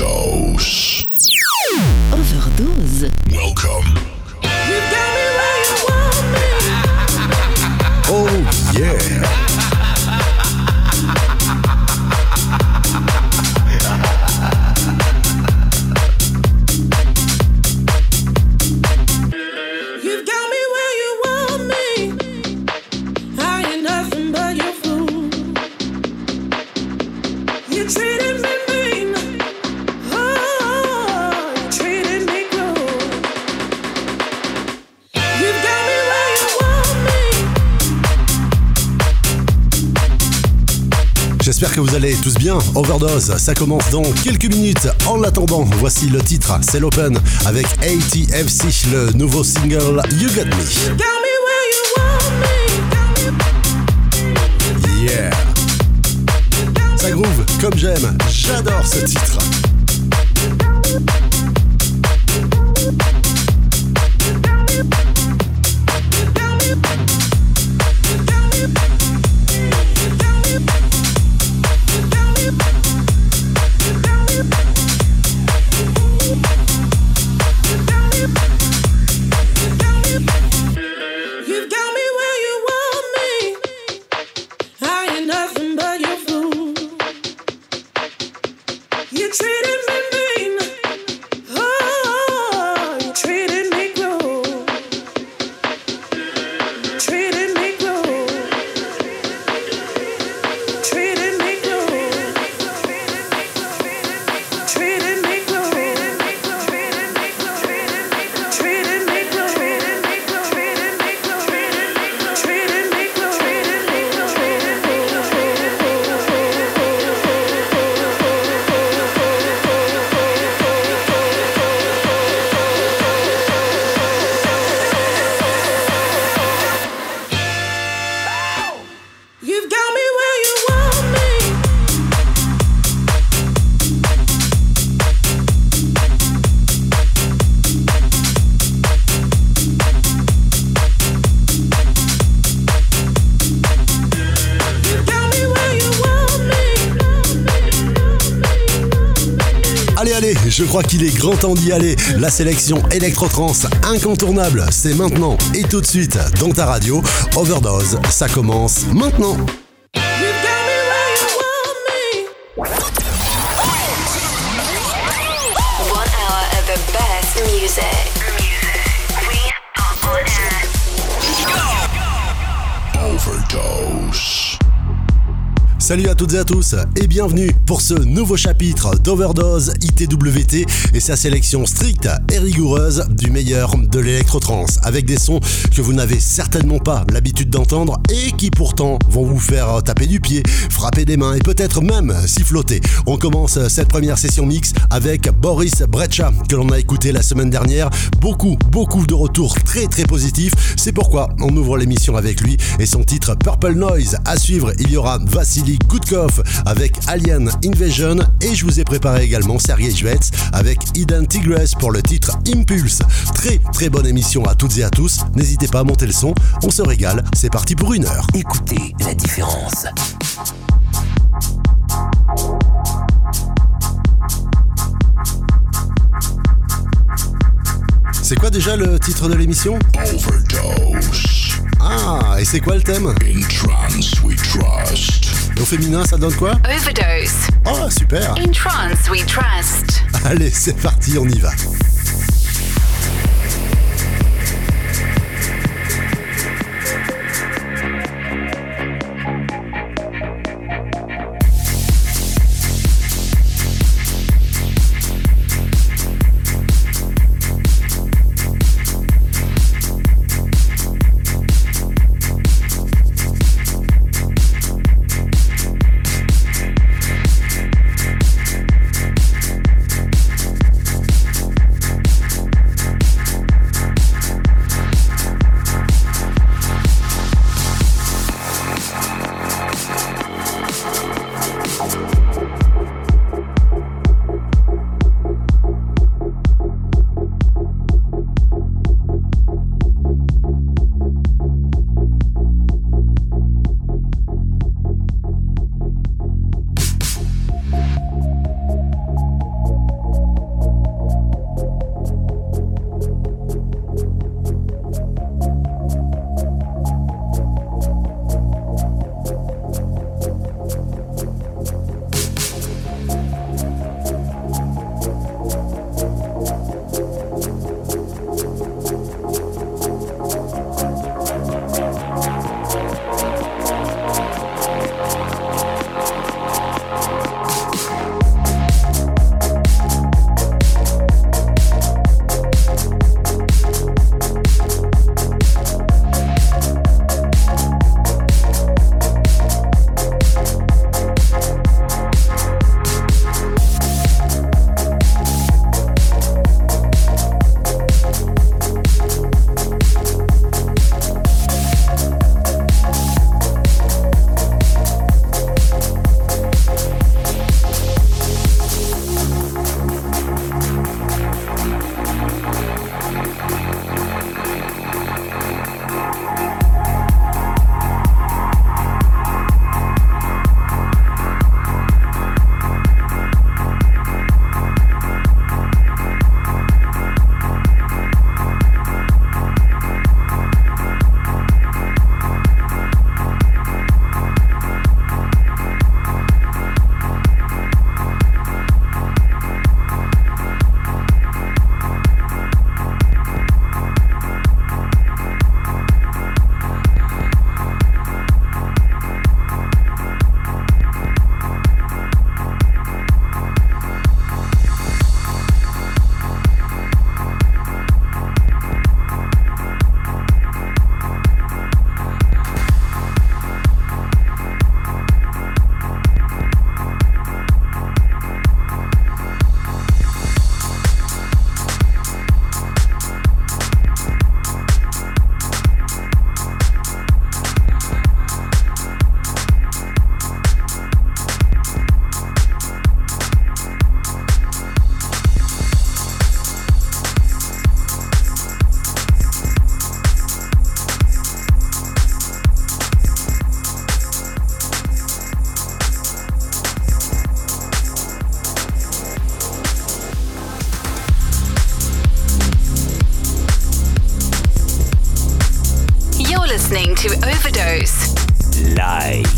Overdose. Overdose, ça commence dans quelques minutes. En l'attendant, voici le titre. C'est l'Open avec ATFC, le nouveau single You Got Me. Yeah. Ça groove comme j'aime. J'adore ce titre. Crois qu'il est grand temps d'y aller. La sélection électro-trans incontournable, c'est maintenant et tout de suite dans ta radio. Overdose, ça commence maintenant. Salut à toutes et à tous et bienvenue pour ce nouveau chapitre d'Overdose ITWT et sa sélection stricte et rigoureuse du meilleur de l'électro-trance avec des sons que vous n'avez certainement pas l'habitude d'entendre et qui pourtant vont vous faire taper du pied, frapper des mains et peut-être même siffloter. On commence cette première session mix avec Boris Breccia que l'on a écouté la semaine dernière. Beaucoup, beaucoup de retours très très positifs. C'est pourquoi on ouvre l'émission avec lui et son titre Purple Noise. À suivre, il y aura Vassili Gudkov avec Alien Invasion et je vous ai préparé également Sergei Jvets avec Hidden Tigress pour le titre Impulse. Très très bonne émission à toutes et à tous. N'hésitez pas à monter le son, on se régale. C'est parti pour une heure. Écoutez la différence. C'est quoi déjà le titre de l'émission? Overdose. Ah, et c'est quoi le thème? In trance we trust. Au féminin, ça donne quoi Overdose. Oh, super In trance we trust. Allez, c'est parti, on y va. To Overdose. Live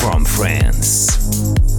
from France.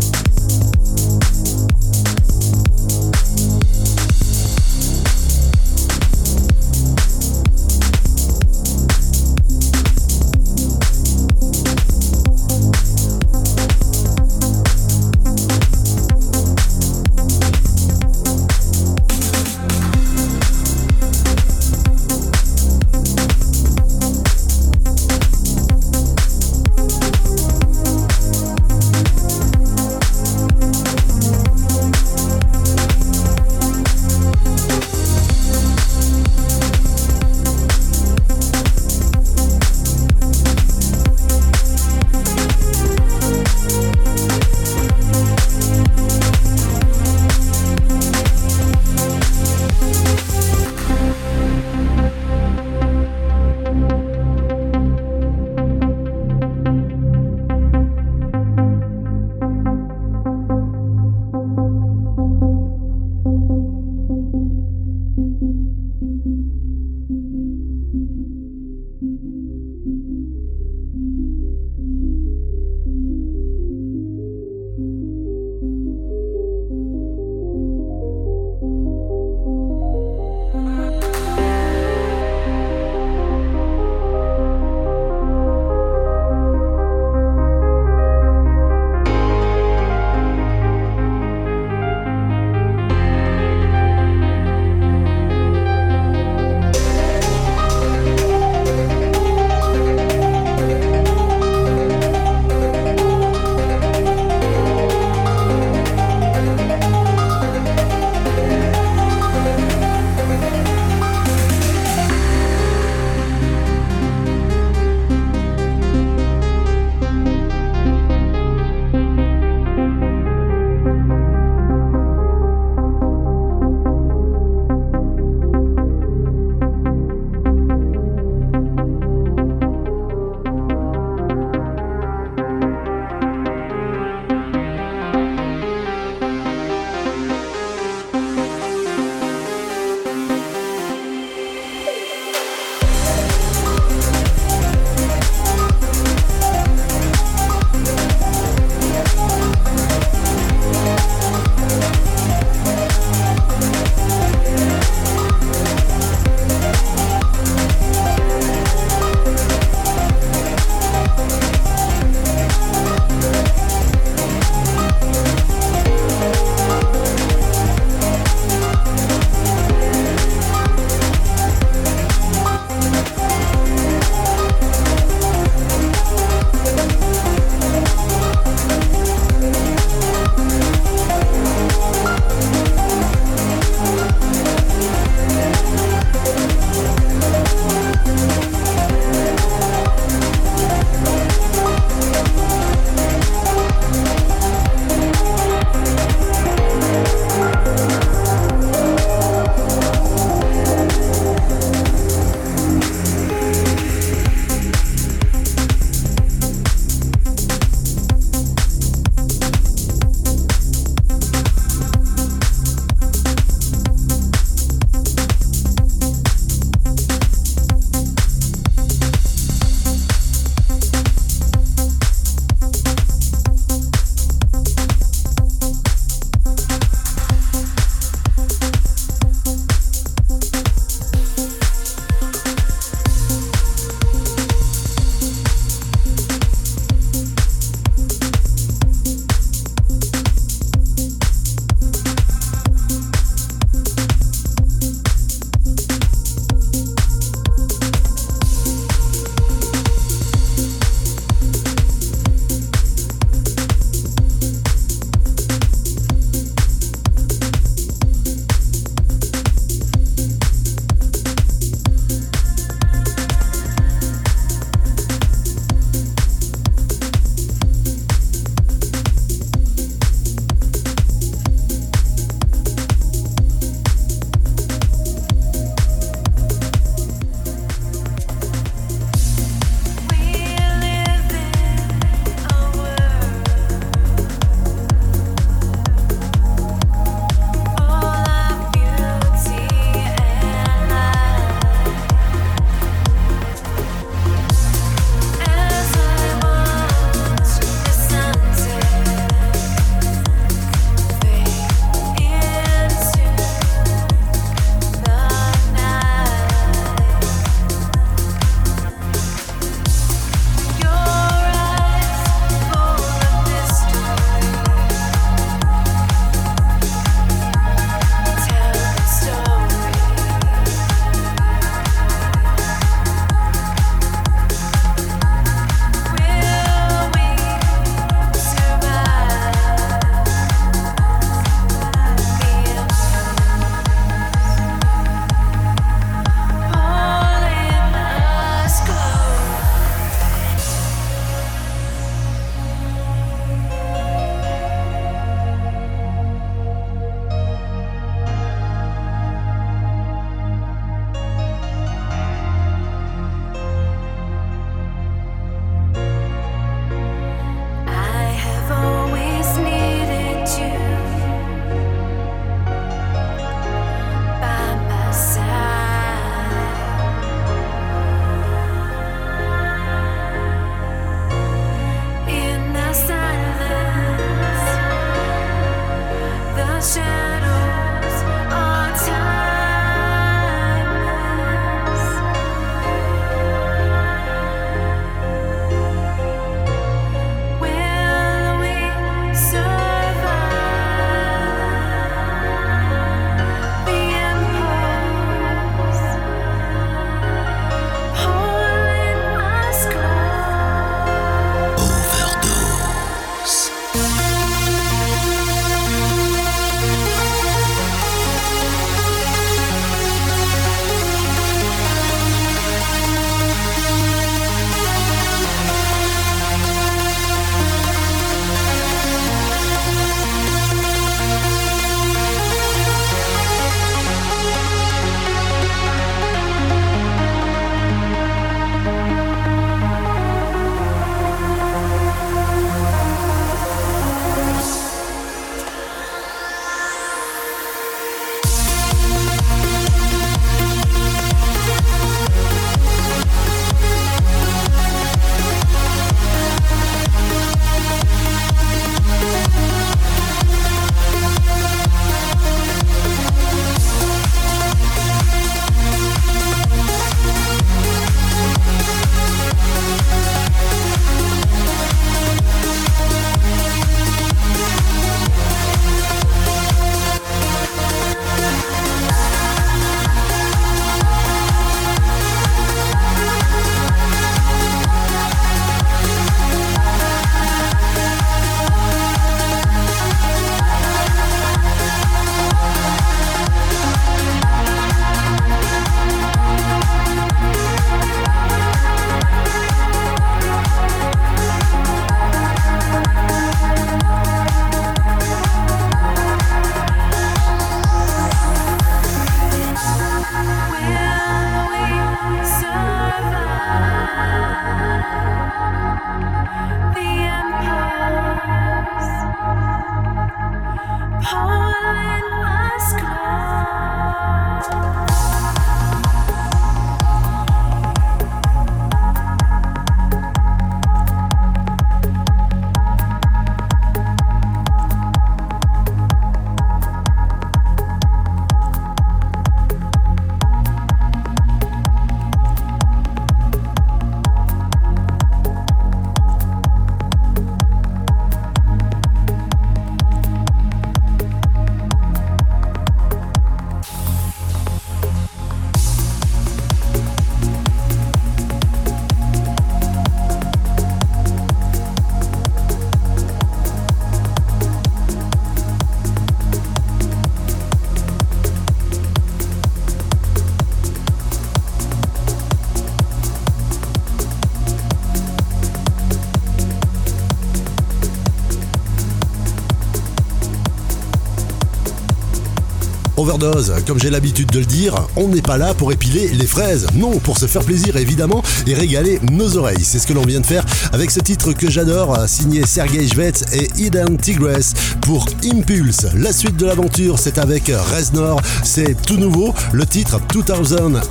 Overdose, comme j'ai l'habitude de le dire, on n'est pas là pour épiler les fraises, non, pour se faire plaisir évidemment et régaler nos oreilles. C'est ce que l'on vient de faire avec ce titre que j'adore, signé Sergei Jvets et Eden Tigress pour Impulse. La suite de l'aventure, c'est avec Reznor, c'est tout nouveau, le titre 2800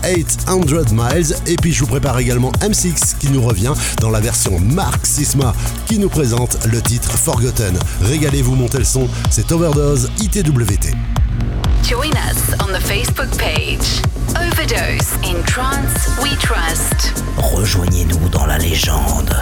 Miles, et puis je vous prépare également M6 qui nous revient dans la version Mark qui nous présente le titre Forgotten. Régalez-vous, montez le son, c'est Overdose ITWT. Join us on the Facebook page. Overdose in Trance We Trust. Rejoignez-nous dans la légende.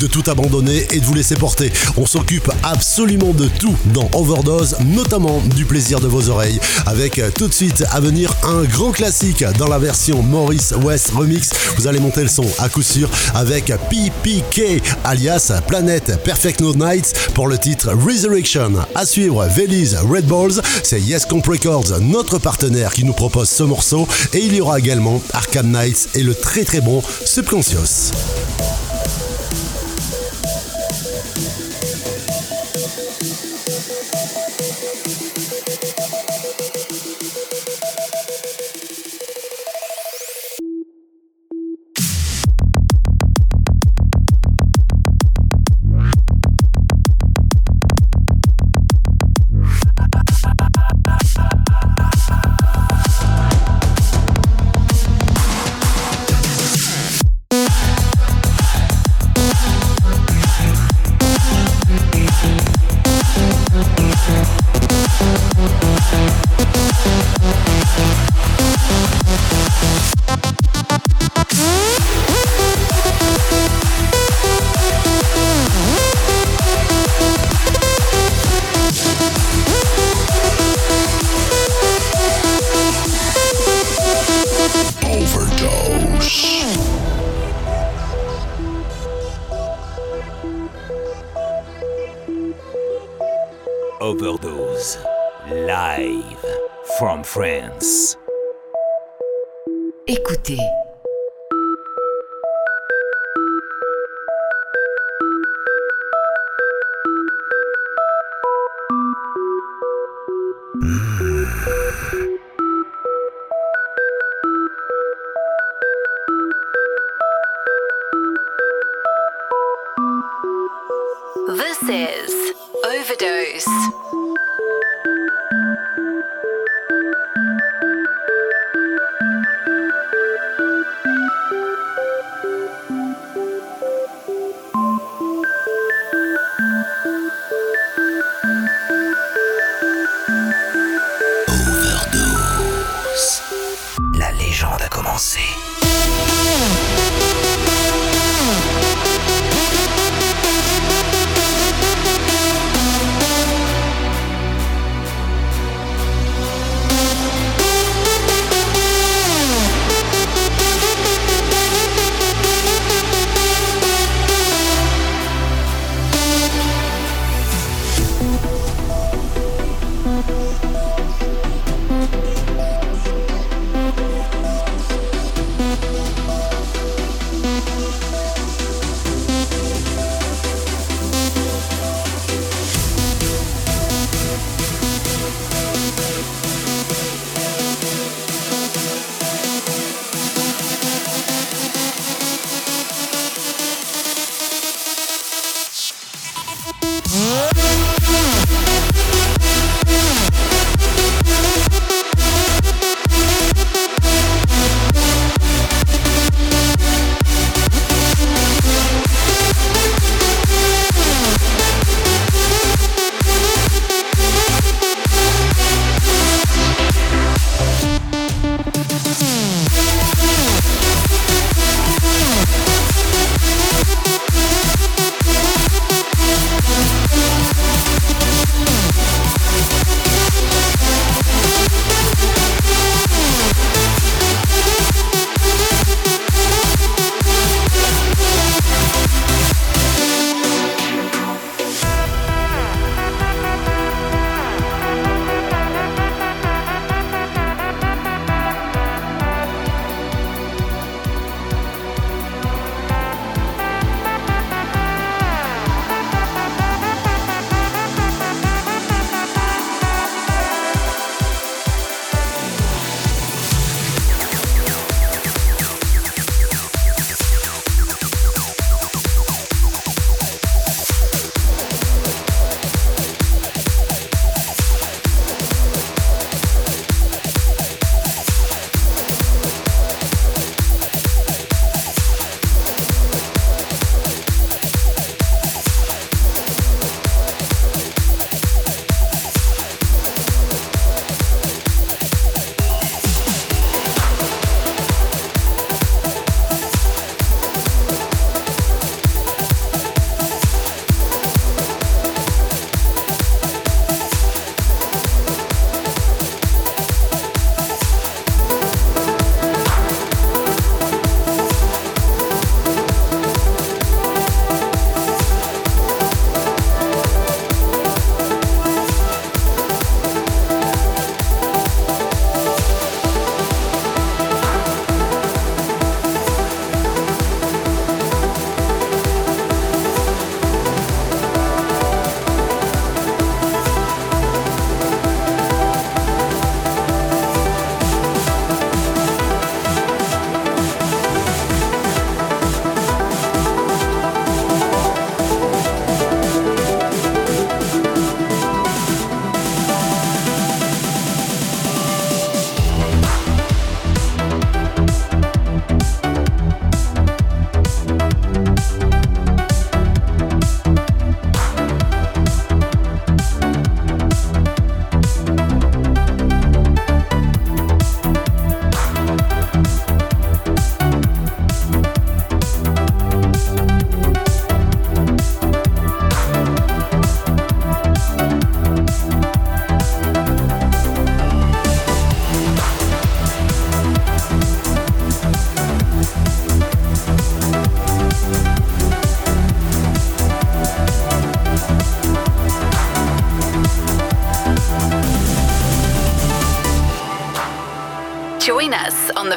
De tout abandonner et de vous laisser porter. On s'occupe absolument de tout dans Overdose, notamment du plaisir de vos oreilles. Avec euh, tout de suite à venir un grand classique dans la version Maurice West Remix. Vous allez monter le son à coup sûr avec PPK alias Planet Perfect No Nights pour le titre Resurrection. À suivre, Veliz Red Balls, c'est Yes Comp Records, notre partenaire qui nous propose ce morceau. Et il y aura également Arkham Knights et le très très bon Subconscious.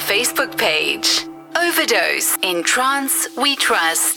Facebook page. Overdose in Trance We Trust.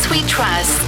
In trance we trust.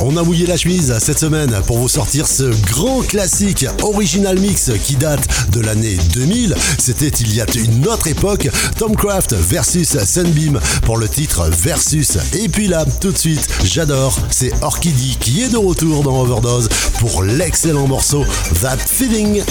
On a mouillé la chemise cette semaine pour vous sortir ce grand classique original mix qui date de l'année 2000. C'était il y a une autre époque, Tom Craft versus Sunbeam pour le titre Versus. Et puis là, tout de suite, j'adore, c'est Orchidee qui est de retour dans Overdose pour l'excellent morceau That Feeling.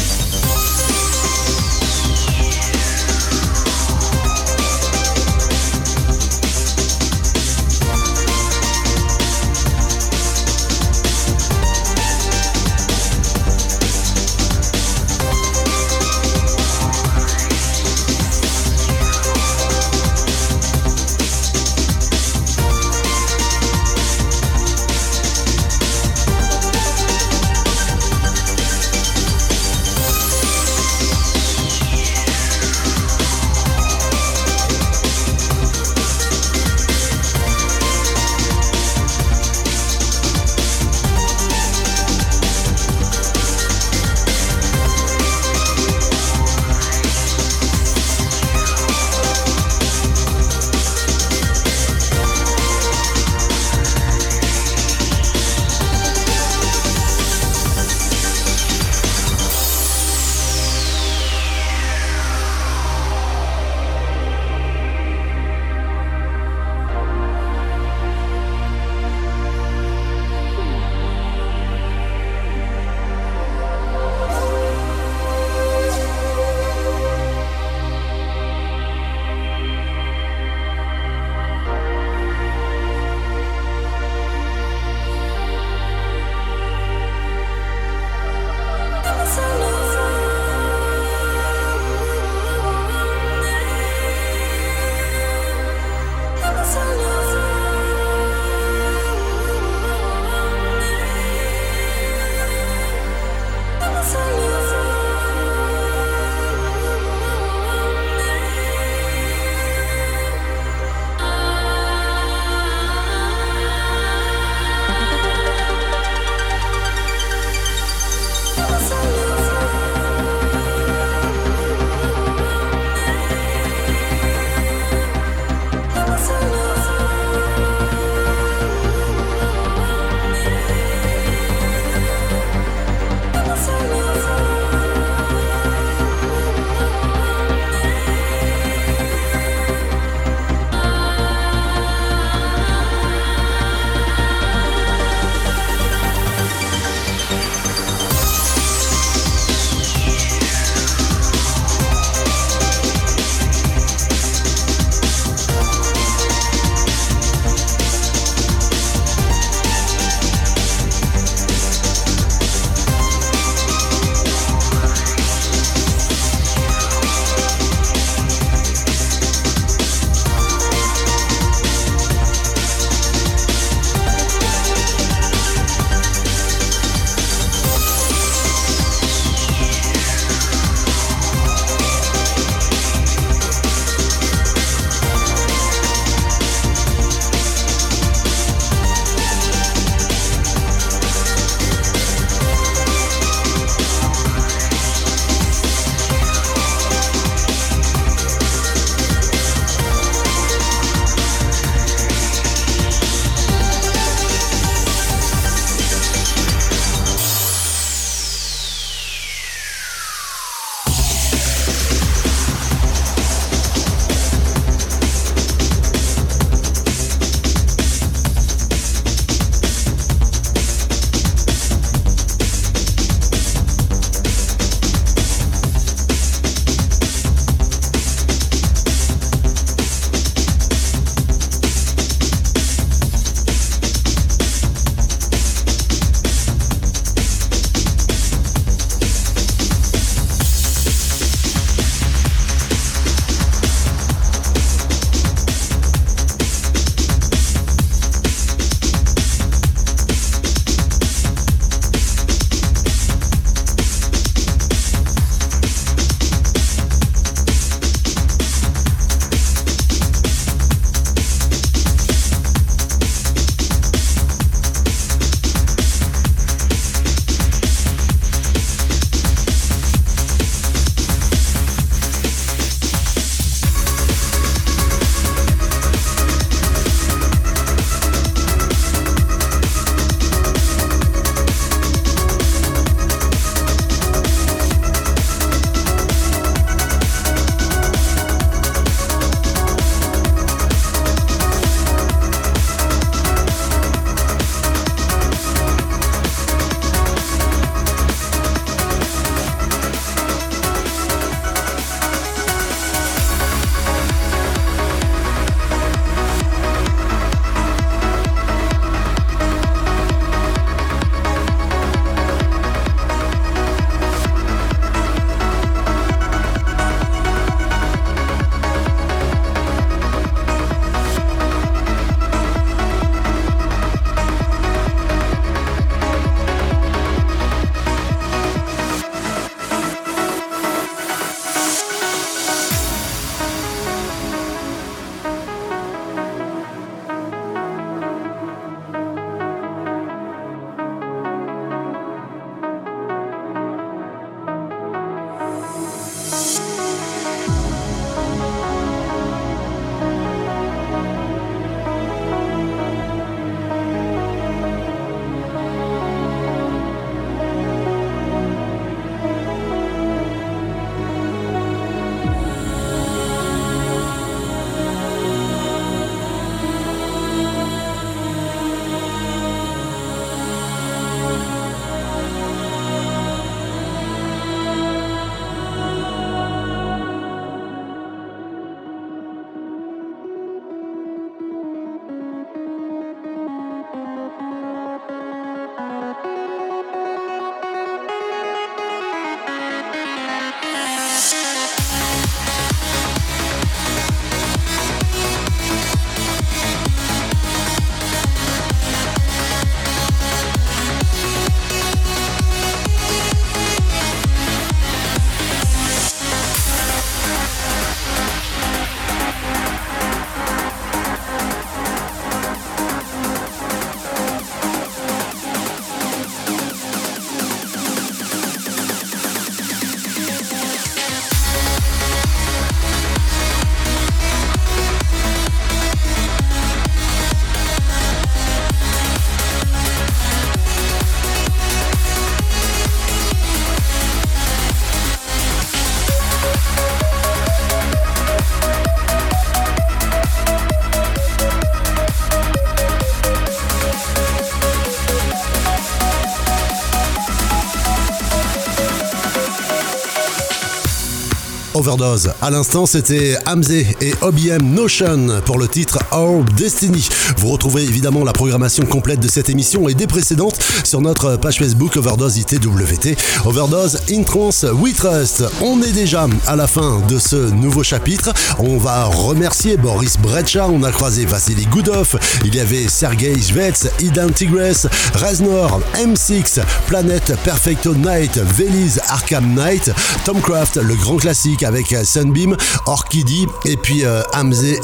Overdose. À l'instant, c'était Hamze et OBM Notion pour le titre Our Destiny. Vous retrouverez évidemment la programmation complète de cette émission et des précédentes sur notre page Facebook Overdose ITWT. Overdose in Trance We Trust. On est déjà à la fin de ce nouveau chapitre. On va remercier Boris Brecha. On a croisé Vassili Goudov. Il y avait Sergei Svets, Idan Tigres, Reznor, M6, Planet Perfecto Night, Veliz Arkham Knight, Tom Craft, le grand classique avec Sunbeam, Orchidee et puis euh,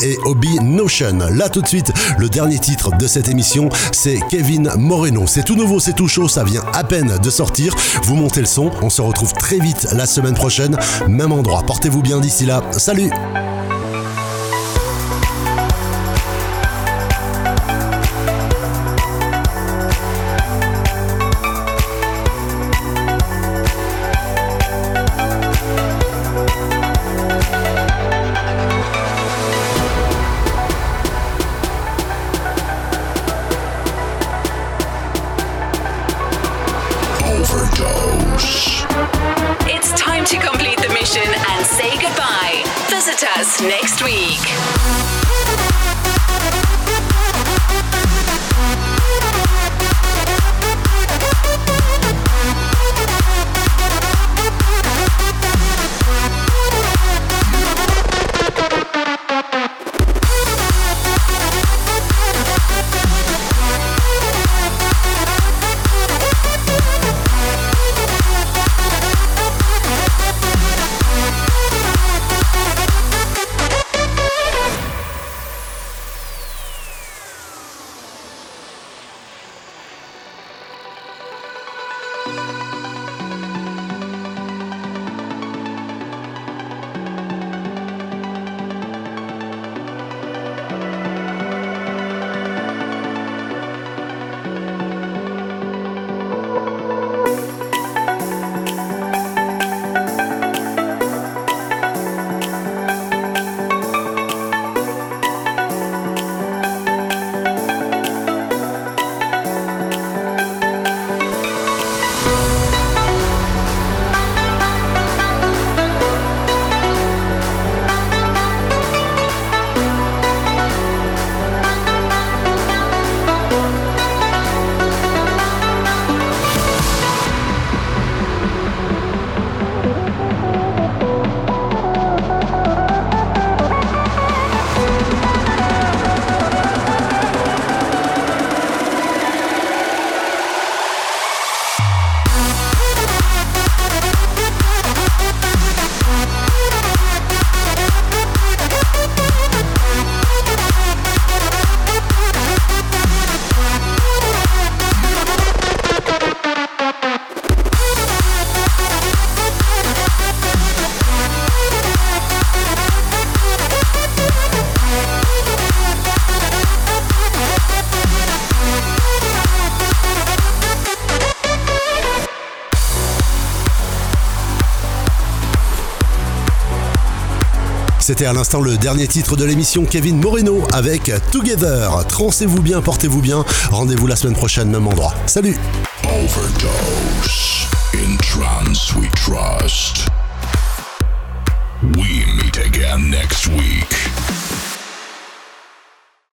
et Obi Notion. Là tout de suite, le dernier titre de cette émission, c'est Kevin Moreno. C'est tout nouveau, c'est tout chaud, ça vient à peine de sortir. Vous montez le son, on se retrouve très vite la semaine prochaine, même endroit. Portez-vous bien d'ici là. Salut C'était à l'instant le dernier titre de l'émission Kevin Moreno avec Together. Trancez-vous bien, portez-vous bien. Rendez-vous la semaine prochaine, même endroit. Salut Overdose. In trance we trust. We meet again next week.